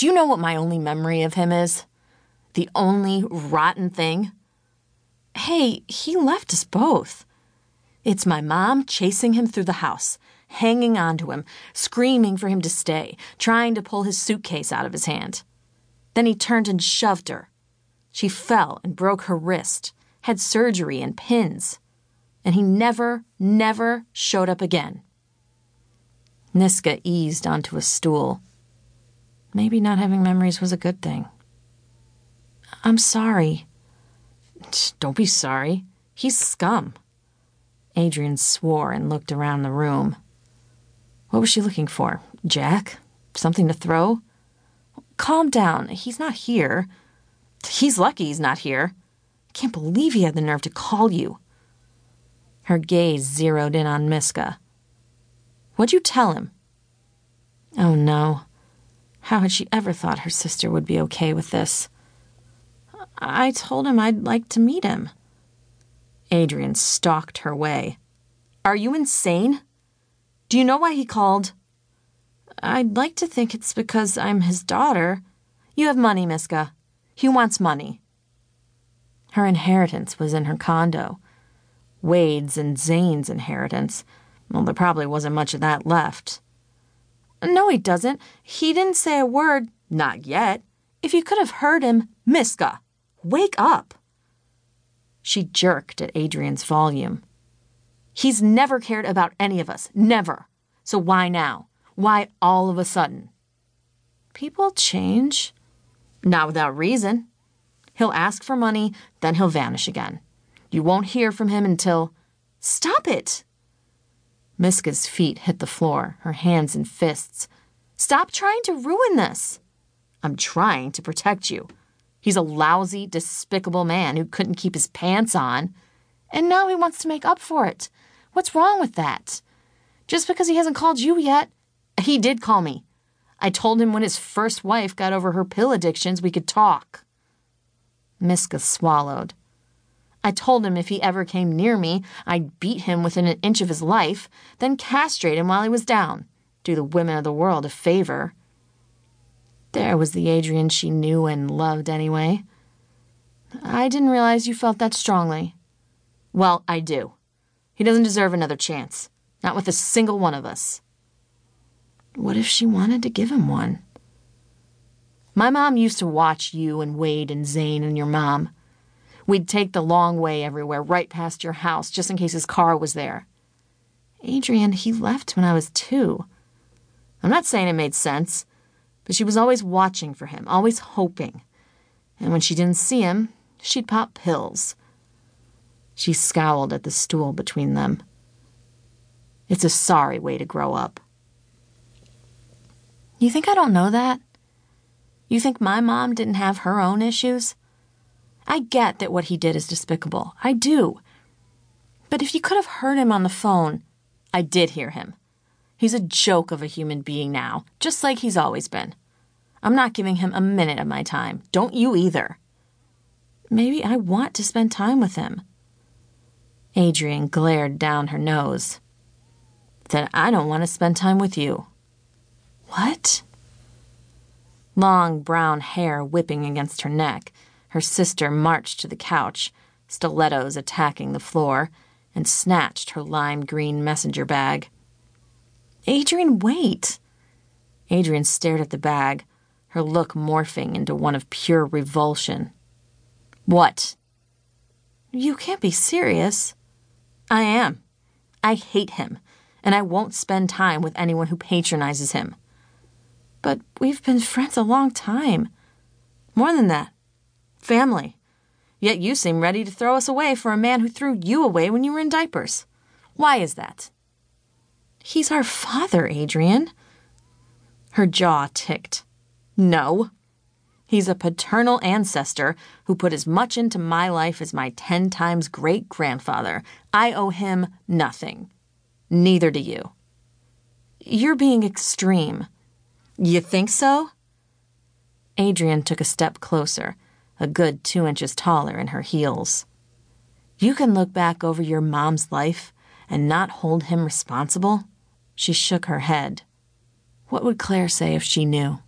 Do you know what my only memory of him is? The only rotten thing? Hey, he left us both. It's my mom chasing him through the house, hanging on to him, screaming for him to stay, trying to pull his suitcase out of his hand. Then he turned and shoved her. She fell and broke her wrist, had surgery and pins. And he never, never showed up again. Miska eased onto a stool. Maybe not having memories was a good thing. I'm sorry. Don't be sorry. He's scum. Adrian swore and looked around the room. What was she looking for? Jack? Something to throw? Calm down. He's not here. He's lucky he's not here. I can't believe he had the nerve to call you. Her gaze zeroed in on Miska. What'd you tell him? Oh no. How had she ever thought her sister would be okay with this? I told him I'd like to meet him. Adrian stalked her way. Are you insane? Do you know why he called? I'd like to think it's because I'm his daughter. You have money, Miska. He wants money. Her inheritance was in her condo. Wade's and Zane's inheritance. Well, there probably wasn't much of that left. No, he doesn't. He didn't say a word. Not yet. If you could have heard him, Miska, wake up. She jerked at Adrian's volume. He's never cared about any of us. Never. So why now? Why all of a sudden? People change. Not without reason. He'll ask for money, then he'll vanish again. You won't hear from him until. Stop it! Miska's feet hit the floor, her hands in fists. Stop trying to ruin this. I'm trying to protect you. He's a lousy, despicable man who couldn't keep his pants on. And now he wants to make up for it. What's wrong with that? Just because he hasn't called you yet? He did call me. I told him when his first wife got over her pill addictions, we could talk. Miska swallowed. I told him if he ever came near me, I'd beat him within an inch of his life, then castrate him while he was down. Do the women of the world a favor. There was the Adrian she knew and loved anyway. I didn't realize you felt that strongly. Well, I do. He doesn't deserve another chance. Not with a single one of us. What if she wanted to give him one? My mom used to watch you and Wade and Zane and your mom. We'd take the long way everywhere, right past your house, just in case his car was there. Adrian, he left when I was two. I'm not saying it made sense, but she was always watching for him, always hoping. And when she didn't see him, she'd pop pills. She scowled at the stool between them. It's a sorry way to grow up. You think I don't know that? You think my mom didn't have her own issues? I get that what he did is despicable. I do. But if you could have heard him on the phone, I did hear him. He's a joke of a human being now, just like he's always been. I'm not giving him a minute of my time. Don't you either. Maybe I want to spend time with him. Adrian glared down her nose. Then I don't want to spend time with you. What? Long brown hair whipping against her neck her sister marched to the couch, stilettos attacking the floor, and snatched her lime green messenger bag. Adrian, wait! Adrian stared at the bag, her look morphing into one of pure revulsion. What? You can't be serious. I am. I hate him, and I won't spend time with anyone who patronizes him. But we've been friends a long time. More than that. Family. Yet you seem ready to throw us away for a man who threw you away when you were in diapers. Why is that? He's our father, Adrian. Her jaw ticked. No. He's a paternal ancestor who put as much into my life as my ten times great grandfather. I owe him nothing. Neither do you. You're being extreme. You think so? Adrian took a step closer a good two inches taller in her heels. You can look back over your mom's life and not hold him responsible? She shook her head. What would Claire say if she knew?